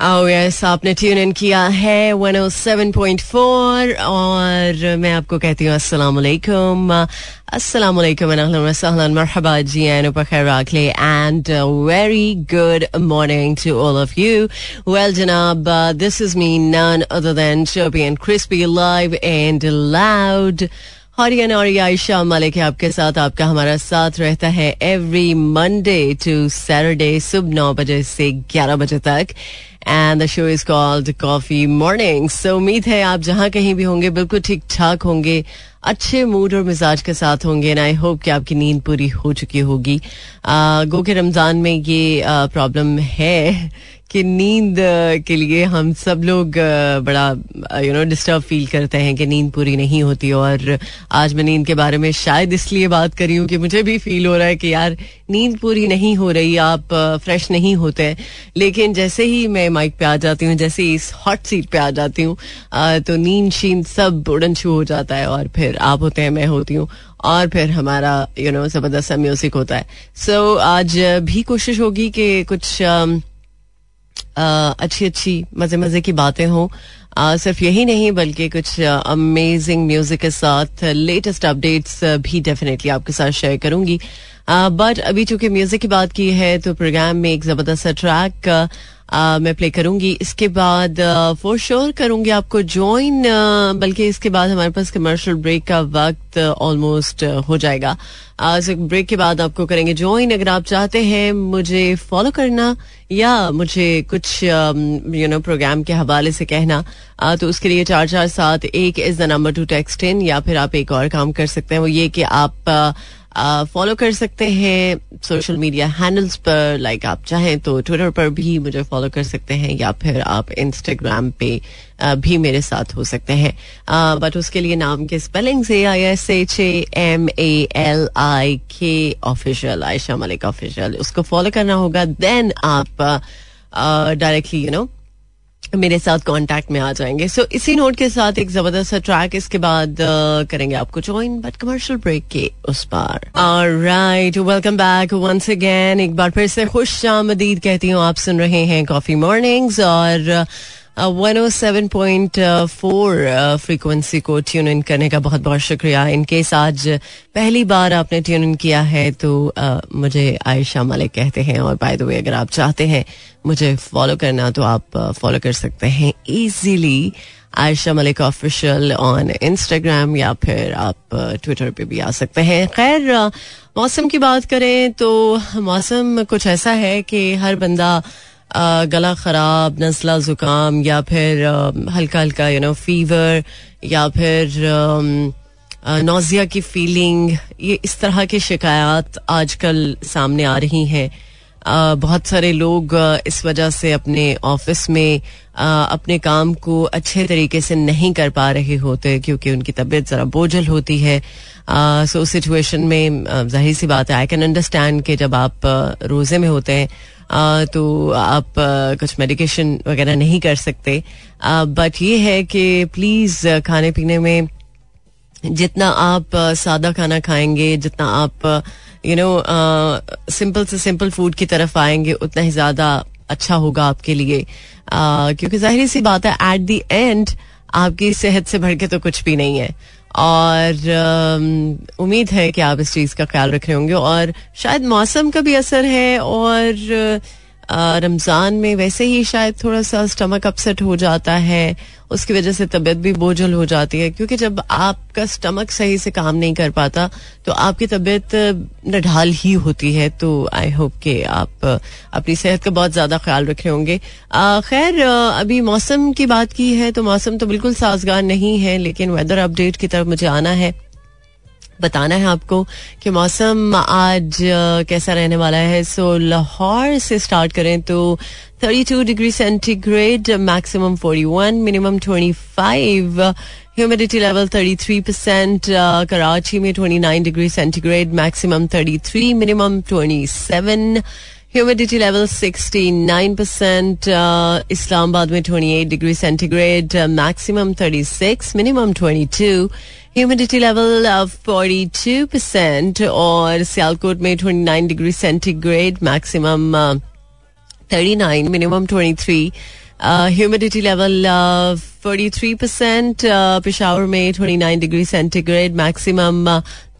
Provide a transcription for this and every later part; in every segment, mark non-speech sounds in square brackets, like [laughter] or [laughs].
Oh yes, आपने tune in किया है 107.4 और मैं आपको कहती हूँ अस्सलाम वालेकुम। अस्सलाम वालेकुम सहलन मरहबा जी एन खैर राखले and very good morning to all of you well जनाब this is me none other than Shobi and crispy live and loud Haryana और आयशा मलिक आपके साथ आपका हमारा साथ रहता है एवरी मंडे टू सैटरडे सुबह नौ बजे से ग्यारह बजे तक। And the show is called coffee morning so उम्मीद है आप जहाँ कहीं भी होंगे बिल्कुल ठीक ठाक होंगे अच्छे मूड और मिजाज के साथ होंगे एंड आई होप कि आपकी नींद पूरी हो चुकी होगी गो के रमज़ान में ये प्रॉब्लम है कि नींद के लिए हम सब लोग बड़ा यू नो डिस्टर्ब फील करते हैं कि नींद पूरी नहीं होती और आज मैं नींद के बारे में शायद इसलिए बात करी हूँ कि मुझे भी फील हो रहा है कि यार नींद पूरी नहीं हो रही आप फ्रेश नहीं होते लेकिन जैसे ही मैं माइक पे आ जाती हूँ जैसे ही इस हॉट सीट पे आ जाती हूँ तो नींद शींद सब उड़न छू हो जाता है और फिर आप होते हैं मैं होती हूँ और फिर हमारा यू नो ज़बरदस्त म्यूज़िक होता है। सो so, आज भी कोशिश होगी कि कुछ अच्छी अच्छी, मज़े मज़े की बातें हों। सिर्फ़ यही नहीं, बल्कि कुछ अमेजिंग म्यूज़िक के साथ लेटेस्ट अपडेट्स भी डेफिनेटली आपके साथ शेयर करूँगी। बट अभी चूँकि म्यूज़िक की बात की है तो प्रोग्राम में एक ज़बरदस्त ट्रैक मैं प्ले करूँगी। इसके बाद फॉर श्योर करूँगी आपको ज्वाइन बल्कि इसके बाद हमारे पास कमर्शियल ब्रेक का वक्त ऑलमोस्ट हो जाएगा। आज ब्रेक के बाद आपको करेंगे ज्वाइन अगर आप चाहते हैं मुझे फॉलो करना या मुझे कुछ यू नो प्रोग्राम के हवाले से कहना आ, तो उसके लिए चार चार सात एक is the number to text in या फिर आप एक और काम कर सकते हैं। वो ये कि आप फॉलो कर सकते हैं सोशल मीडिया हैंडल्स पर लाइक आप चाहें तो ट्विटर पर भी मुझे फॉलो कर सकते हैं, या फिर आप इंस्टाग्राम पे भी मेरे साथ हो सकते हैं। बट उसके लिए नाम के स्पेलिंग से I S H A M A L I K official Aisha Malik official उसको फॉलो करना होगा देन आप डायरेक्टली यू नो मेरे साथ कांटेक्ट में आ जाएँगे। सो so, इसी नोट के साथ एक ज़बरदस्त ट्रैक इसके बाद uh, करेंगे आपको ज्वाइन बट कमर्शियल ब्रेक के उस पार। Right welcome back once again एक बार फिर से खुश शाम कहती हूँ आप सुन रहे हैं कॉफ़ी मॉर्निंग्स और uh, one O seven point four frequency को ट्यून इन करने का बहुत बहुत शुक्रिया। इनकेस आज पहली बार आपने ट्यून इन किया है तो मुझे आयशा मलिक कहते हैं। और बाय द वे अगर आप चाहते हैं मुझे फॉलो करना तो आप फॉलो कर सकते हैं easily Aisha Malik official on Instagram या फिर आप ट्विटर पे भी आ सकते हैं। खैर मौसम की बात करें तो मौसम कुछ ऐसा है कि हर बंदा गला खराब नजला जुकाम, या फिर हल्का हल्का यू नो फीवर या फिर नोजिया की फीलिंग ये इस तरह की शिकायत आजकल सामने आ रही हैं। बहुत सारे लोग इस वजह से अपने ऑफ़िस में अपने काम को अच्छे तरीके से नहीं कर पा रहे होते, क्योंकि उनकी तबीयत ज़रा बोझल होती है। सो सिचुएशन में ज़ाहिर सी बात है आई कैन अंडरस्टैंड कि जब आप रोज़े में होते हैं तो आप कुछ मेडिकेशन वगैरह नहीं कर सकते। बट ये है कि प्लीज़ खाने पीने में जितना आप सादा खाना खाएँगे, जितना आप यू नो सिंपल से सिंपल फ़ूड की तरफ़ आएँगे, उतना ही ज़्यादा अच्छा होगा आपके लिए। क्योंकि ज़ाहिर सी बात है एट द एंड आपकी सेहत से बढ़ के तो कुछ भी नहीं है। और उम्मीद है कि आप इस चीज़ का ख्याल रख रहे होंगे और शायद मौसम का भी असर है और रमज़ान में वैसे ही शायद थोड़ा सा स्टमक अपसेट हो जाता है, उसकी वजह से तबीयत भी बोझल हो जाती है, क्योंकि जब आपका स्टमक सही से काम नहीं कर पाता तो आपकी तबीयत नढाल ही होती है तो आई होप कि आप अपनी सेहत का बहुत ज़्यादा ख्याल रख होंगे। खैर अभी मौसम की बात की है तो मौसम तो बिल्कुल साजगार नहीं है, लेकिन वेदर अपडेट की तरफ़ मुझे आना है। बताना है आपको कि मौसम आज कैसा रहने वाला है? सो लाहौर से स्टार्ट करें तो 32 degree centigrade maximum 41 minimum 25 humidity level 33 percent Karachi में 29 degree centigrade maximum 33 minimum 27 humidity level 69 percent Islamabad में 28 degree centigrade maximum 36 minimum 22 humidity level forty two percent और सियालकोट में twenty nine degree centigrade maximum thirty nine minimum twenty three humidity level forty three percent Peshawar में twenty nine degree centigrade maximum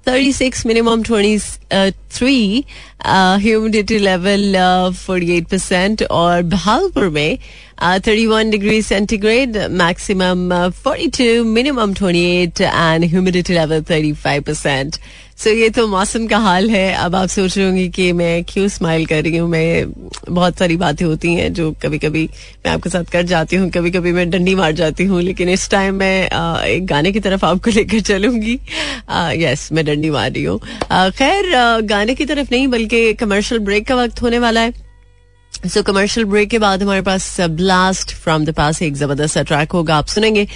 36 minimum 23 humidity level 48 percent और भावपुर में thirty one degree centigrade maximum forty two minimum twenty eight and humidity level thirty five percent so ये तो मौसम का हाल है। अब आप सोच रहे होंगे कि मैं क्यों स्माइल कर रही हूँ? मैं बहुत सारी बातें होती हैं जो कभी कभी मैं आपके साथ कर जाती हूँ कभी कभी मैं डंडी मार जाती हूँ, लेकिन इस टाइम मैं एक गाने की तरफ़ आपको [laughs] लेकर चलूँगी। यस मैं डंडी मार रही हूँ। खैर गाने की तरफ़ नहीं, बल्कि कमर्शियल ब्रेक का वक्त होने वाला है। सो कमर्शियल ब्रेक के बाद हमारे पास ब्लास्ट फ्रॉम द पास एक ज़बरदस्त ट्रैक होगा, आप सुनेंगे।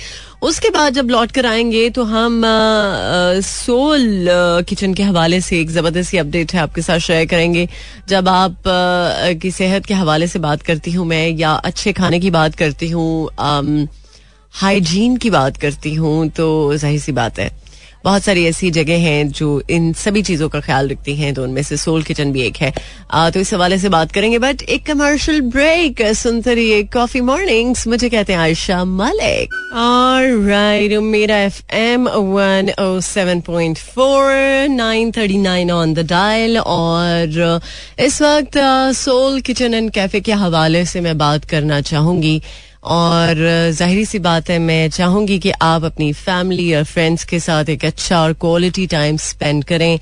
उसके बाद जब लौट कर आएँगे तो हम सोल किचन के हवाले से एक ज़बरदस्त अपडेट है आपके साथ शेयर करेंगे। जब आप की सेहत के हवाले से बात करती हूँ मैं, या अच्छे खाने की बात करती हूँ हाइजीन की बात करती हूँ तो ज़ाहिर सी बात है। बहुत सारी ऐसी जगह हैं जो इन सभी चीज़ों का ख्याल रखती हैं तो उनमें से सोल किचन भी एक है। आ, तो इस हवाले से बात करेंगे बट एक कमर्शियल ब्रेक सुनते रहिए कॉफ़ी मॉर्निंग्स मुझे कहते हैं आयशा मलिक। और मेरा F M one O seven point four nine thirty nine on the dial और इस वक्त सोल किचन एंड कैफ़े के हवाले से मैं बात करना चाहूँगी। और ज़ाहिर सी बात है मैं चाहूँगी कि आप अपनी फैमिली और फ्रेंड्स के साथ एक अच्छा और क्वालिटी टाइम स्पेंड करें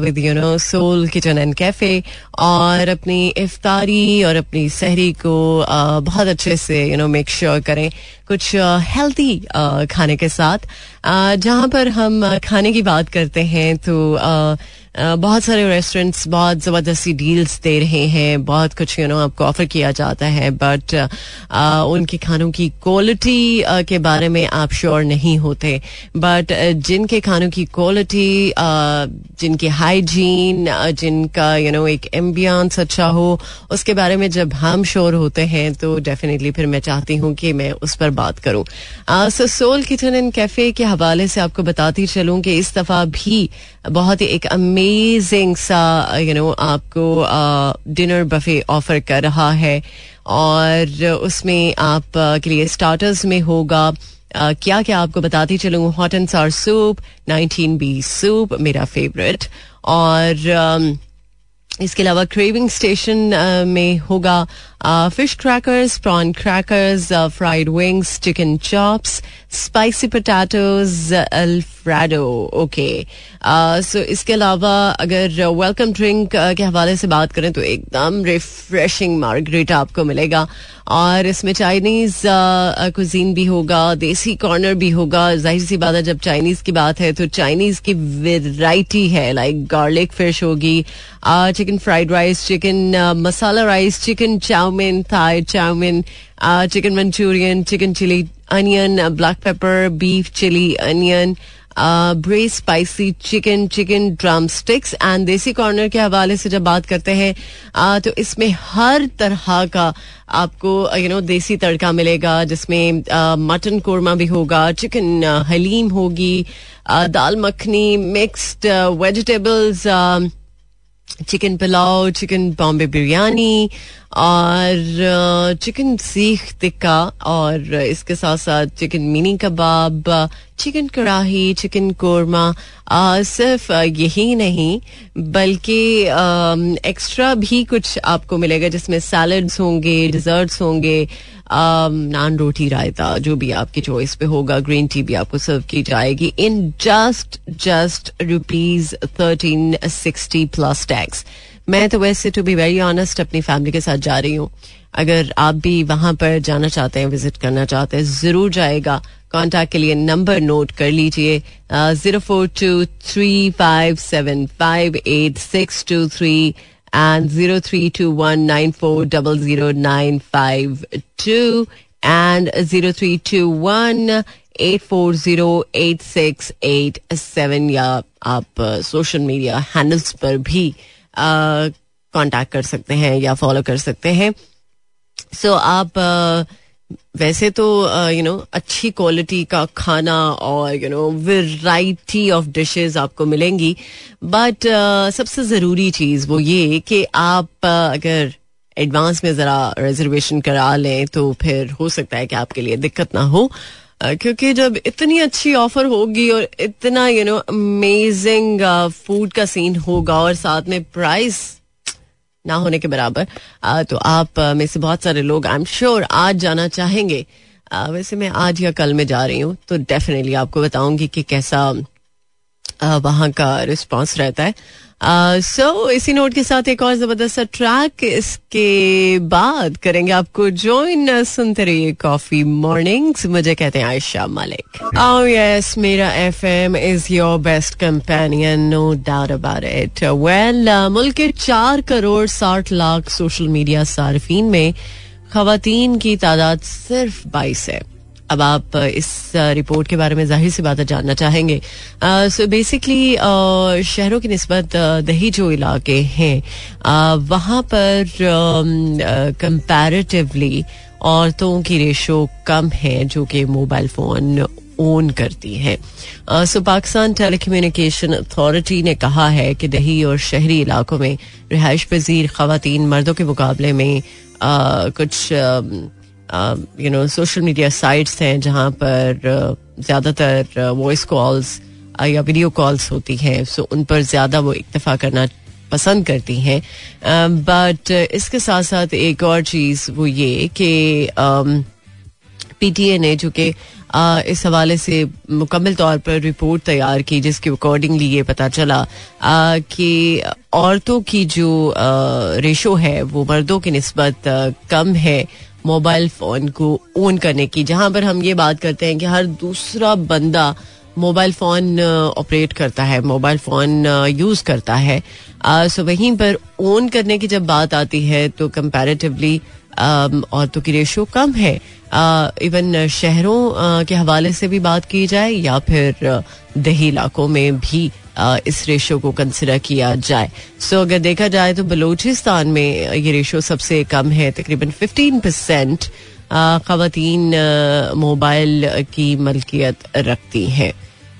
with you know Soul Kitchen and Cafe और अपनी इफ्तारी और अपनी सहरी को uh, बहुत अच्छे से यू नो मेक श्योर करें कुछ हेल्थी uh, uh, खाने के साथ। uh, जहाँ पर हम uh, खाने की बात करते हैं तो uh, बहुत सारे रेस्टोरेंट्स बहुत ज़बरदस्ती डील्स दे रहे हैं, बहुत कुछ यू नो आपको ऑफ़र किया जाता है बट उनके खानों की क्वालिटी के बारे में आप श्योर नहीं होते। बट जिनके खानों की क्वालिटी जिनकी हाइजीन जिनका यू नो एक एम्बियंस अच्छा हो, उसके बारे में जब हम श्योर होते हैं तो डेफिनेटली फिर मैं चाहती हूँ कि मैं उस पर बात करूँ। So Soul Kitchen and Cafe के हवाले से आपको बताती चलूँ कि इस दफ़ा भी बहुत ही एक अमेजिंग सा यू नो आपको डिनर बफे ऑफ़र कर रहा है। और उसमें आप के लिए स्टार्टर्स में होगा। क्या क्या आपको बताती चलूँ? हॉट एंड सार सूप 19 बी सूप मेरा फेवरेट और इसके अलावा क्रेविंग स्टेशन में होगा। Fish crackers prawn crackers fried wings chicken chops spicy potatoes alfredo okay so इसके अलावा अगर वेलकम ड्रिंक के हवाले से बात करें तो एकदम रिफ्रेशिंग मार्गरेट आपको मिलेगा और इसमें चाइनीज़ कुजीन भी होगा देसी कॉर्नर भी होगा ज़ाहिर सी बात है जब चाइनीज़ की बात है तो चाइनीज़ की वेराइटी है लाइक गार्लिक फ़िश होगी chicken fried rice chicken masala rice chicken chow mein Thai chow mein chicken Manchurian chicken chilli onion black pepper beef chilli onion brace spicy chicken chicken drumsticks and desi corner के हवाले से जब बात करते हैं तो इसमें हर तरह का आपको यू नो देसी तड़का मिलेगा जिसमें मटन कोरमा भी होगा चिकन हलीम होगी dal makhani mixed vegetables chicken pulao, chicken Bombay biryani और चिकन सीख टिक्का और इसके साथ साथ chicken mini kebab, chicken karahi, chicken korma सिर्फ़ यही नहीं, बल्कि एक्स्ट्रा भी कुछ आपको मिलेगा जिसमें सैलड्स होंगे डिजर्ट्स होंगे नान रोटी रायता जो भी आपकी चॉइस पे होगा ग्रीन टी भी आपको सर्व की जाएगी in just just rupees thirteen sixty plus tax मैं तो वैसे टू बी वेरी ऑनेस्ट अपनी फैमिली के साथ जा रही हूँ। अगर आप भी वहाँ पर जाना चाहते हैं विज़िट करना चाहते हैं, ज़रूर जाएगा। कॉन्टैक्ट के लिए नंबर नोट कर लीजिए zero four two three five seven five eight six two three and zero three two one nine four double zero nine five two and zero three two one eight four zero eight six eight seven या आप social media handles पर भी contact कर सकते हैं या follow कर सकते हैं. सो so, आप uh, वैसे तो यू नो अच्छी क्वालिटी का खाना और you know variety of dishes आपको मिलेंगी। बट सबसे ज़रूरी चीज़ वो ये कि आप अगर एडवांस में ज़रा रिजर्वेशन करा लें तो फिर हो सकता है कि आपके लिए दिक्कत ना हो। क्योंकि जब इतनी अच्छी ऑफ़र होगी और इतना यू नो अमेजिंग फ़ूड का सीन होगा और साथ में प्राइस ना होने के बराबर। तो आप में से बहुत सारे लोग आई एम श्योर आज जाना चाहेंगे। वैसे मैं आज या कल में जा रही हूँ तो डेफिनेटली आपको बताऊँगी कि कैसा वहाँ का रिस्पॉन्स रहता है। सो uh, इसी नोट के साथ एक और ज़बरदस्त ट्रैक इसके बाद करेंगे आपको ज्वाइन सुनते रहिए कॉफ़ी मॉर्निंग्स मुझे कहते हैं आयशा मलिक। Oh यस मेरा F M is your best companion no doubt about it well मुल्क के चार करोड़ साठ लाख सोशल मीडिया सार्फिन में खातन की तादाद सिर्फ़ बाईस है। अब आप इस रिपोर्ट के बारे में ज़ाहिर सी बात जानना चाहेंगे। सो बेसिकली शहरों की नस्बत दही जो इलाके हैं वहाँ पर कंपैरेटिवली औरतों की रेशो कम है जो कि मोबाइल फ़ोन ओन करती है। So Pakistan tele telecommunication authority ने कहा है कि दही और शहरी इलाकों में रिहाइश पजीर खातन मर्दों के मुकाबले में कुछ you know social media sites हैं जहाँ पर uh, ज़्यादातर वॉइस कॉल्स या वीडियो कॉल्स होती हैं सो उन पर ज़्यादा वो इतफा करना पसंद करती हैं। बट um, इसके साथ साथ एक और चीज़ वो ये कि पीटीए um, ने जो कि uh, इस हवाले से मुकम्मल तौर पर रिपोर्ट तैयार की जिसके अकॉर्डिंगली ये पता चला uh, कि औरतों की जो रेशो है वो मर्दों की नस्बत कम है मोबाइल फ़ोन को ओन करने की। जहाँ पर हम ये बात करते हैं कि हर दूसरा बंदा मोबाइल फ़ोन ऑपरेट करता है, मोबाइल फ़ोन यूज़ करता है। सो वहीं पर ओन करने की जब बात आती है तो कंपैरेटिवली औरतों की रेशो कम है। इवन शहरों के हवाले से भी बात की जाए या फिर दही इलाकों में भी इस रेशो को कंसिडर किया जाए। सो so, अगर देखा जाए तो बलूचिस्तान में ये रेशो सबसे कम है तकरीबन 15 परसेंट खातन मोबाइल की मलकियत रखती हैं।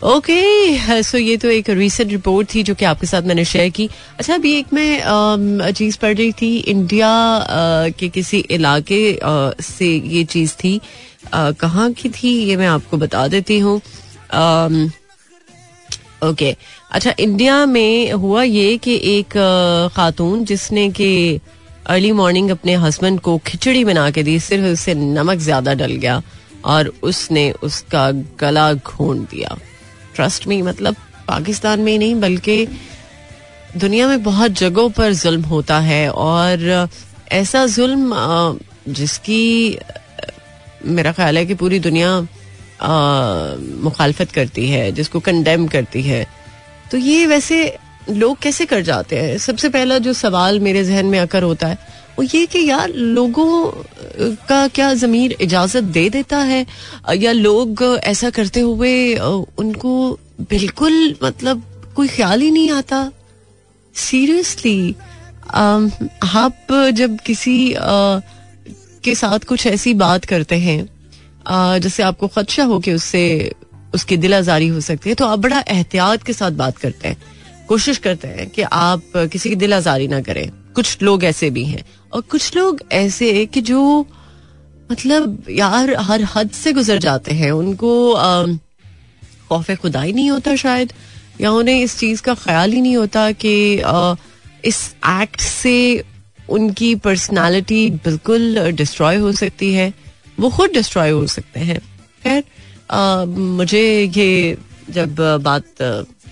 ओके सो ये तो एक रिसेंट रिपोर्ट थी जो कि आपके साथ मैंने शेयर की। अच्छा अभी एक मैं चीज़ पढ़ रही थी इंडिया के किसी इलाके से ये चीज़ थी। कहाँ की थी ये मैं आपको बता देती हूँ। ओके अच्छा इंडिया में हुआ ये कि एक खातून जिसने के अर्ली मॉर्निंग अपने हस्बैंड को खिचड़ी बना के दी सिर्फ़ उससे नमक ज़्यादा डल गया और उसने उसका गला घोंट दिया। ट्रस्ट में मतलब पाकिस्तान में नहीं, बल्कि दुनिया में बहुत जगहों पर जुल्म होता है और ऐसा जुल्म जिसकी मेरा ख्याल है कि पूरी दुनिया मुखालफत करती है, जिसको कंडेम करती है तो ये वैसे लोग कैसे कर जाते हैं? सबसे पहला जो सवाल मेरे जहन में अकर होता है, वो ये कि यार लोगों का क्या जमीर इजाज़त दे देता है? या लोग ऐसा करते हुए उनको बिल्कुल मतलब कोई ख्याल ही नहीं आता? सीरियसली आप जब किसी के साथ कुछ ऐसी बात करते हैं जैसे आपको खदशा हो कि उससे उसकी दिल आजारी हो सकती है। तो आप बड़ा एहतियात के साथ बात करते हैं। कोशिश करते हैं कि आप किसी की दिल आजारी ना करें। कुछ लोग ऐसे भी हैं। और कुछ लोग ऐसे कि जो मतलब यार, हर हद से गुजर जाते हैं। उनको खौफ खुदा ही नहीं होता शायद। या उन्हें इस चीज़ का ख्याल ही नहीं होता कि इस एक्ट से उनकी पर्सनालिटी बिल्कुल डिस्ट्रॉय हो सकती है। वो खुद डिस्ट्रॉय हो सकते हैं। खैर मुझे ये जब बात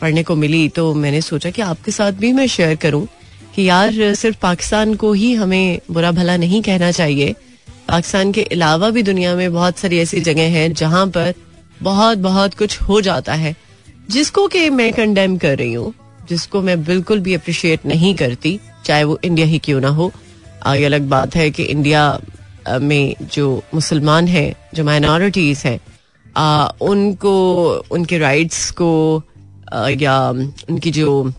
पढ़ने को मिली तो मैंने सोचा कि आपके साथ भी मैं शेयर करूँ कि यार सिर्फ़ पाकिस्तान को ही हमें बुरा भला नहीं कहना चाहिए। पाकिस्तान के अलावा भी दुनिया में बहुत सारी ऐसी जगह हैं जहाँ पर बहुत बहुत कुछ हो जाता है। जिसको कि मैं कंडेम कर रही हूँ, जिसको मैं बिल्कुल भी अप्रिशिएट नहीं करती, चाहे वो इंडिया ही क्यों ना हो। आगे अलग बात है कि इंडिया में जो मुसलमान हैं, जो माइनॉरिटीज हैं उनको उनके राइट्स को आ, या उनकी जो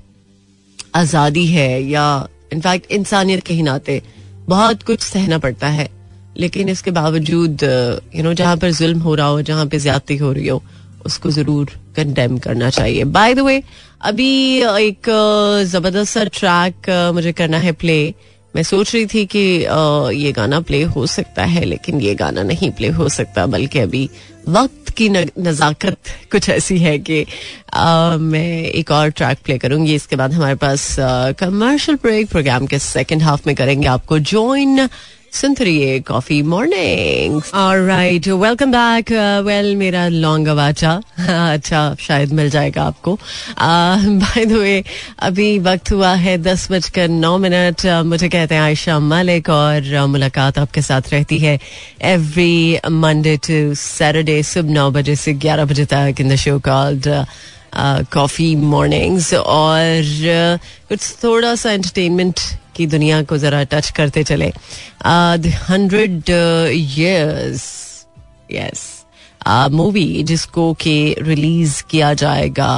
आज़ादी है या इनफैक्ट इंसानियत के ही नाते बहुत कुछ सहना पड़ता है। लेकिन इसके बावजूद यू नो जहाँ पर जुल्म हो रहा हो जहाँ पे ज्यादती हो रही हो उसको ज़रूर कंडेम करना चाहिए। बाय द वे अभी एक ज़बरदस्त सा ट्रैक मुझे करना है प्ले मैं सोच रही थी कि ये गाना प्ले हो सकता है लेकिन ये गाना नहीं प्ले हो सकता बल्कि अभी वक्त की नज़ाकत कुछ ऐसी है कि मैं एक और ट्रैक प्ले करूँगी। इसके बाद हमारे पास कमर्शियल ब्रेक प्रोग्राम के सेकंड हाफ़ में करेंगे आपको join coffee morning right welcome back well मेरा लॉन्ग अवाचा [laughs] अच्छा शायद मिल जाएगा आपको. बाय द वे अभी वक्त हुआ है दस बजकर नौ मिनट. Uh, मुझे कहते हैं आयशा मलिक और uh, मुलाकात आपके साथ रहती है एवरी मंडे टू सैटरडे सुबह नौ बजे से ग्यारह बजे तक in the show called coffee mornings और uh, कुछ थोड़ा सा एंटरटेनमेंट की दुनिया को जरा टच करते चले। हंड्रेड ईयर्स यस मूवी जिसको के रिलीज़ किया जाएगा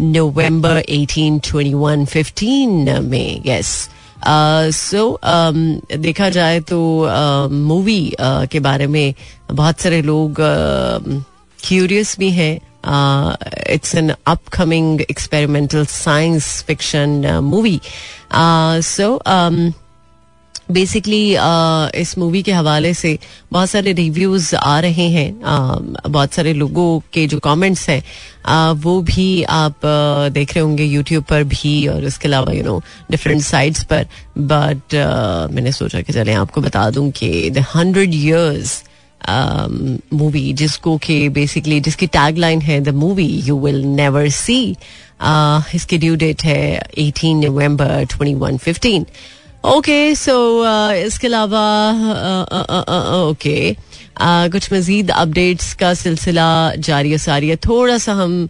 नवंबर 18 21 15 में यस सो देखा जाए तो मूवी uh, uh, के बारे में बहुत सारे लोग क्यूरियस uh, भी हैं। It's an upcoming experimental science fiction movie so basically इस मूवी के हवाले से बहुत सारे रिव्यूज़ आ रहे हैं। Uh, बहुत सारे लोगों के जो कमेंट्स हैं uh, वो भी आप uh, देख रहे होंगे यूट्यूब पर भी और उसके अलावा यू नो डिफरेंट साइट्स पर। बट uh, मैंने सोचा कि चले आपको बता दूँ कि द हंड्रेड ईयर्स मूवी जिसको कि बेसिकली जिसकी टैग लाइन है the movie you will never see इसकी ड्यू डेट है 18 नवंबर 2115 ओके सो इसके अलावा ओके कुछ मजीद अपडेट्स का सिलसिला जारी सारी है। थोड़ा सा हम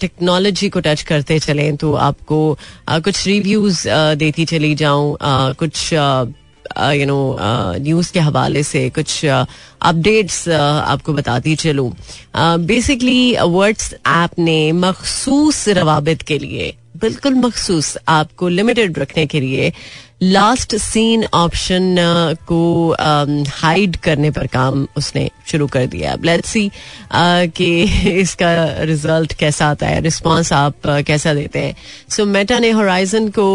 टेक्नोलॉजी को टच करते चलें तो आपको कुछ रिव्यूज़ देती चली जाऊँ। कुछ यू नो न्यूज़ के हवाले से कुछ अपडेट्स आपको बताती चलूँ। बेसिकली वर्ड्स ऐप ने मखसूस रवाबित के लिए, बिल्कुल मखसूस, आपको लिमिटेड रखने के लिए लास्ट सीन ऑप्शन को हाइड करने पर काम उसने शुरू कर दिया। लेट्स सी कि [laughs] इसका रिज़ल्ट कैसा आता है रिस्पांस आप कैसा देते हैं। सो मेटा ने होराइजन को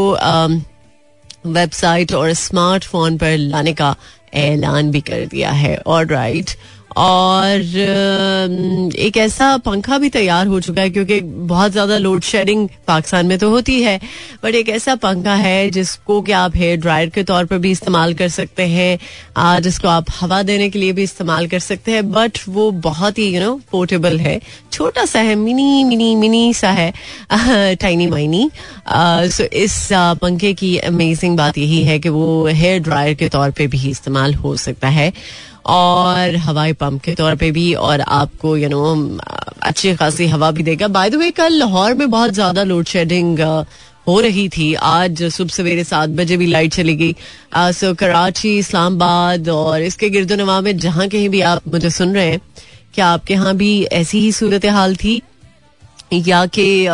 वेबसाइट और स्मार्टफ़ोन पर लाने का ऐलान भी कर दिया है। और राइट और एक ऐसा पंखा भी तैयार हो चुका है क्योंकि बहुत ज़्यादा लोड शेडिंग पाकिस्तान में तो होती है बट एक ऐसा पंखा है जिसको कि आप हेयर ड्रायर के तौर पर भी इस्तेमाल कर सकते हैं जिसको आप हवा देने के लिए भी इस्तेमाल कर सकते हैं बट वो बहुत ही यू नो पोर्टेबल है। छोटा सा है मिनी मिनी मिनी सा है टाइनी माइनी सो इस पंखे की अमेजिंग बात यही है कि वो हेयर ड्रायर के तौर पर भी इस्तेमाल हो सकता है। और हवाई पंप के तौर पे भी और आपको यू नो अच्छी खासी हवा भी देगा। बाय द वे कल लाहौर में बहुत ज़्यादा लोड शेडिंग हो रही थी। आज सुबह सवेरे सात बजे भी लाइट चली गई। सो कराची, इस्लामाबाद और इसके गिरदो नवा में जहाँ कहीं भी आप मुझे सुन रहे हैं, क्या आपके यहाँ भी ऐसी ही सूरत हाल थी? या कि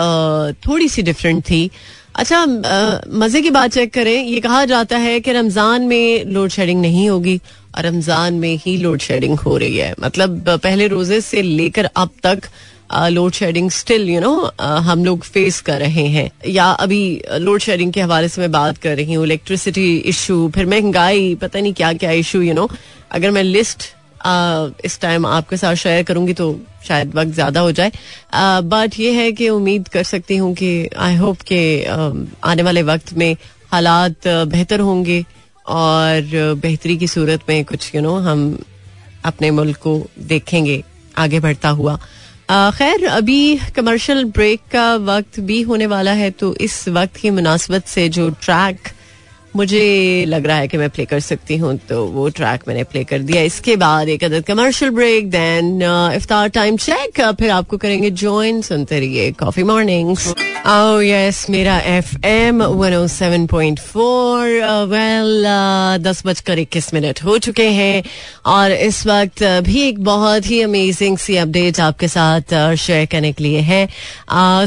थोड़ी सी डिफरेंट थी? अच्छा मज़े की बात चेक करें। ये कहा जाता है कि रमज़ान में लोड शेडिंग नहीं होगी। रमज़ान में ही लोड शेडिंग हो रही है। मतलब पहले रोज़े से लेकर अब तक load shedding still you know हम लोग फेस कर रहे हैं। या अभी लोड शेडिंग के हवाले से मैं बात कर रही हूँ इलेक्ट्रिसिटी इशू फिर महँगाई, पता नहीं क्या क्या इशू यू नो अगर मैं लिस्ट इस टाइम आपके साथ शेयर करूँगी तो शायद वक्त ज़्यादा हो जाए। बट ये है कि उम्मीद कर सकती हूँ कि आई होप के आने वाले वक्त में हालात बेहतर होंगे। और बेहतरी की सूरत में कुछ यू you नो know, हम अपने मुल्क को देखेंगे आगे बढ़ता हुआ। खैर अभी कमर्शियल ब्रेक का वक्त भी होने वाला है तो इस वक्त की मुनासबत से जो ट्रैक मुझे लग रहा है कि मैं प्ले कर सकती हूँ तो वो ट्रैक मैंने प्ले कर दिया। इसके बाद एक अदर कमर्शियल ब्रेक देन इफ्तार टाइम चेक फिर आपको करेंगे ज्वाइन सुनते रहिए कॉफ़ी मॉर्निंग ओ यस मेरा F M one O seven point four well दस बजकर इक्कीस मिनट हो चुके हैं। और इस वक्त भी एक बहुत ही अमेजिंग सी अपडेट आपके साथ शेयर करने के लिए है।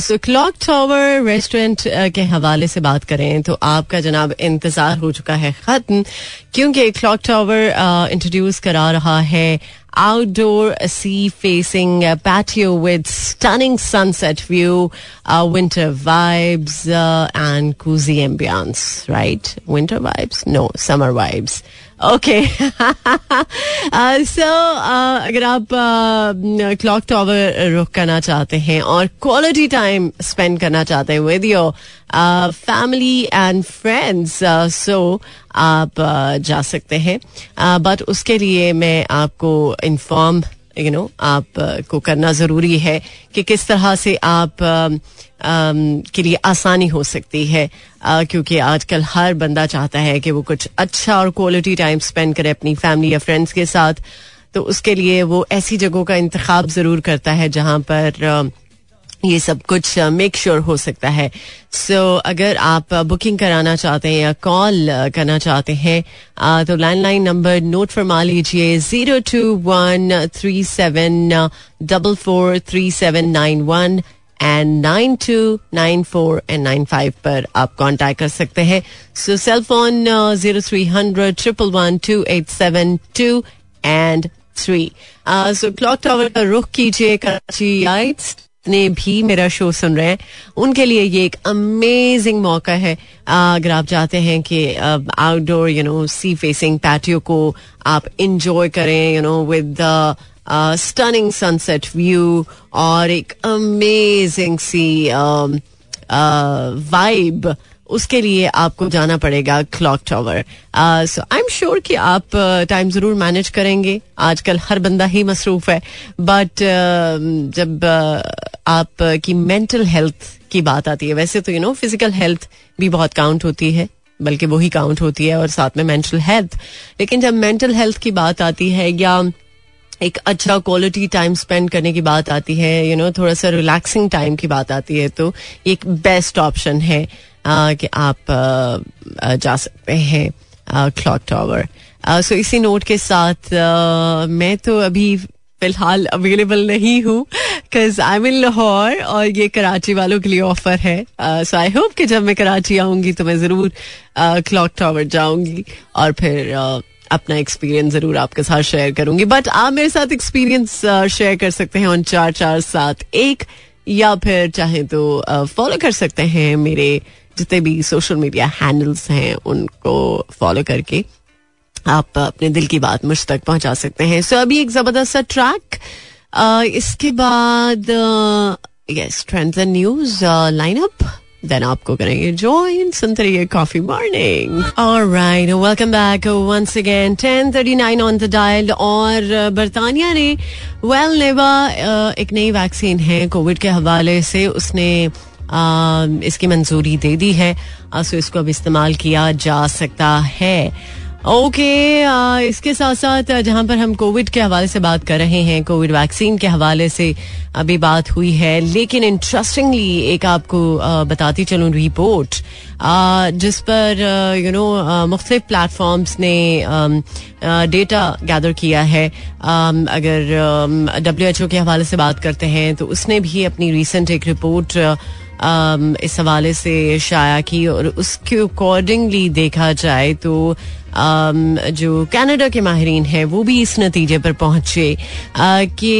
सो क्लॉक टावर रेस्टोरेंट के हवाले से बात करें तो आपका जनाब इंतज़ार इंतज़ार हो चुका है खत्म क्योंकि क्लॉक टावर इंट्रोड्यूस करा रहा है outdoor sea facing uh, patio with stunning sunset view, uh, winter vibes, uh, and cozy ambience, right? Winter vibes? Okay so [laughs] अगर आप क्लॉक टावर रुक करना चाहते हैं और क्वालिटी टाइम स्पेंड करना चाहते हैं with your family and friends so आप uh, जा सकते हैं. बट uh, उसके लिए मैं आपको इन्फॉर्म यू नो आप को करना ज़रूरी है कि किस तरह से आप के लिए आसानी हो सकती है। क्योंकि आजकल हर बंदा चाहता है कि वो कुछ अच्छा और क्वालिटी टाइम स्पेंड करे अपनी फैमिली या फ्रेंड्स के साथ। तो उसके लिए वो ऐसी जगहों का इंतखब ज़रूर करता है जहाँ पर ये सब कुछ मेक श्योर हो सकता है। सो अगर आप बुकिंग कराना चाहते हैं या कॉल करना चाहते हैं तो लैंडलाइन नंबर नोट फरमा लीजिए zero two one three seven double four three seven nine one and nine two nine four and nine five पर आप कांटेक्ट कर सकते हैं। So cell phone zero three hundred triple one two eight seven two and three so clock tower का रुख कीजिए, Karachi lights जितने भी मेरा शो सुन रहे हैं, उनके लिए ये एक अमेजिंग मौका है। अगर आप चाहते हैं कि outdoor you know sea facing patio को आप इंजॉय करें you know with stunning sunset view और एक अमेजिंग सी वाइब उसके लिए आपको जाना पड़ेगा clock tower so I am sure कि आप टाइम uh, ज़रूर मैनेज करेंगे। आजकल हर बंदा ही मसरूफ है। बट uh, जब uh, आप की मेंटल हेल्थ की बात आती है वैसे तो यू नो फ़िज़िकल हेल्थ भी बहुत काउंट होती है बल्कि वही काउंट होती है और साथ में मेंटल हेल्थ लेकिन जब मेंटल हेल्थ की बात आती है या एक अच्छा क्वालिटी टाइम स्पेंड करने की बात आती है यू you नो know, थोड़ा सा रिलैक्सिंग टाइम की बात आती है तो एक बेस्ट ऑप्शन है। कि आप जा सकते हैं क्लॉक टावर सो इसी नोट के साथ मैं तो अभी फ़िलहाल अवेलेबल नहीं हूँ बिकॉज़ आई मीन लाहौर और ये कराची वालों के लिए ऑफ़र है। सो आई होप कि जब मैं कराची आऊँगी तो मैं ज़रूर क्लॉक टावर जाऊँगी और फिर अपना एक्सपीरियंस ज़रूर आपके साथ शेयर करूँगी। बट आप मेरे साथ एक्सपीरियंस शेयर कर सकते हैं ऑन चार चार सात एक या फिर चाहे तो फॉलो कर सकते हैं मेरे जितने भी सोशल मीडिया हैंडल्स हैं उनको फॉलो करके आप अपने दिल की बात मुझ तक पहुँचा सकते हैं। सो so, अभी एक ज़बरदस्त सा ट्रैक इसके बाद yes trends and news line up then आपको करेंगे ज्वाइन सुनते रहिए coffee morning alright welcome back once again 10:39 on the dial और बर्तानिया ने वेल नेवा एक नई वैक्सीन है कोविड के हवाले से उसने इसकी मंजूरी दे दी है सो इसको अब इस्तेमाल किया जा सकता है। ओके इसके साथ साथ जहाँ पर हम कोविड के हवाले से बात कर रहे हैं, कोविड वैक्सीन के हवाले से अभी बात हुई है, लेकिन इंटरेस्टिंगली एक आपको बताती चलूँ रिपोर्ट जिस पर यू नो मुख्तलिफ़ प्लेटफॉर्म्स ने डेटा गैदर किया है। अगर डब्ल्यू एच ओ के हवाले से बात करते हैं तो उसने भी अपनी रिसेंट एक रिपोर्ट इस हवाले से शाया की और उसके अकॉर्डिंगली देखा जाए तो जो कनाडा के माहरीन हैं, वो भी इस नतीजे पर पहुँचे। कि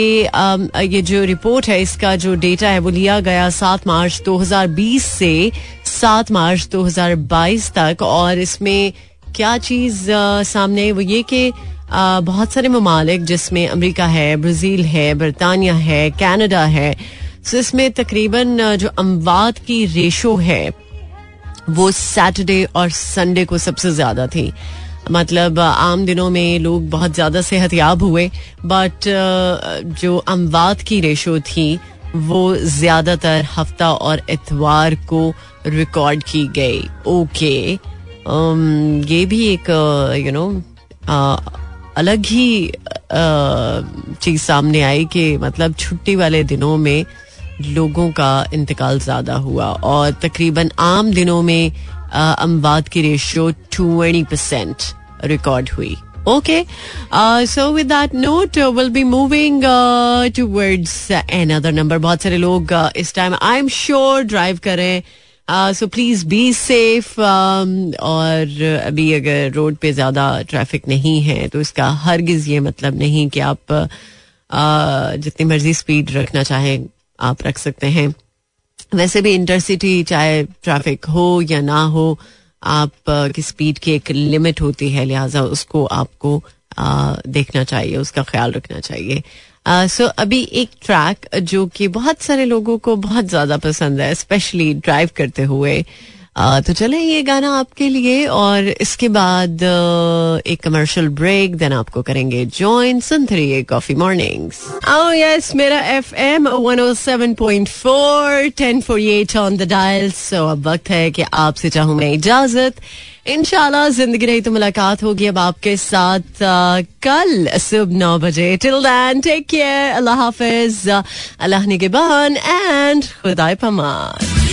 ये जो रिपोर्ट है, इसका जो डेटा है, वो लिया गया सात मार्च 2020 से सात मार्च 2022 तक। और इसमें क्या चीज़ सामने वो ये कि बहुत सारे ममालिक जिसमें अमेरिका है, ब्राज़ील है, बरतानिया है कनाडा है सो इसमें तकरीबन जो अमवात की रेशो है, वो सैटरडे और संडे को सबसे ज़्यादा थी। मतलब आम दिनों में लोग बहुत ज़्यादा सेहतियाब हुए बट जो अमवात की रेशो थी, वो ज़्यादातर हफ़्ता और इतवार को रिकॉर्ड की गई। ओके ये भी एक यू नो अलग ही चीज़ सामने आई कि मतलब छुट्टी वाले दिनों में लोगों का इंतकाल ज़्यादा हुआ और तकरीबन आम दिनों में अमवात की रेशियो ट्वेंटी परसेंट रिकॉर्ड हुई। Okay so with that note will be moving towards another number बहुत सारे लोग uh, इस time I am sure drive करें सो प्लीज़ बी सेफ़ और अभी अगर रोड पे ज़्यादा ट्रैफ़िक नहीं है तो इसका हरगिज ये मतलब नहीं कि आप uh, जितनी मर्ज़ी स्पीड रखना चाहें। आप रख सकते हैं। वैसे भी इंटरसिटी चाहे ट्रैफ़िक हो या ना हो आप की स्पीड की एक लिमिट होती है लिहाजा उसको आपको आ, देखना चाहिए उसका ख्याल रखना चाहिए। सो अभी एक ट्रैक जो कि बहुत सारे लोगों को बहुत ज़्यादा पसंद है स्पेशली ड्राइव करते हुए। तो चले ये गाना आपके लिए और इसके बाद एक कमर्शियल ब्रेक देन आपको करेंगे ज्वाइन सुनते कॉफ़ी मॉर्निंग्स ओ यस मेरा F M one O seven point four ten forty eight on the dial so अब वक्त है कि आपसे चाहूँ मैं इजाज़त। इनशाला ज़िंदगी रही तो मुलाकात होगी अब आपके साथ आ, कल सुबह नौ बजे। टिल दैन टेक केयर अल्लाह हाफिज अल्लाह निगेबान एंड खुदाई पमान।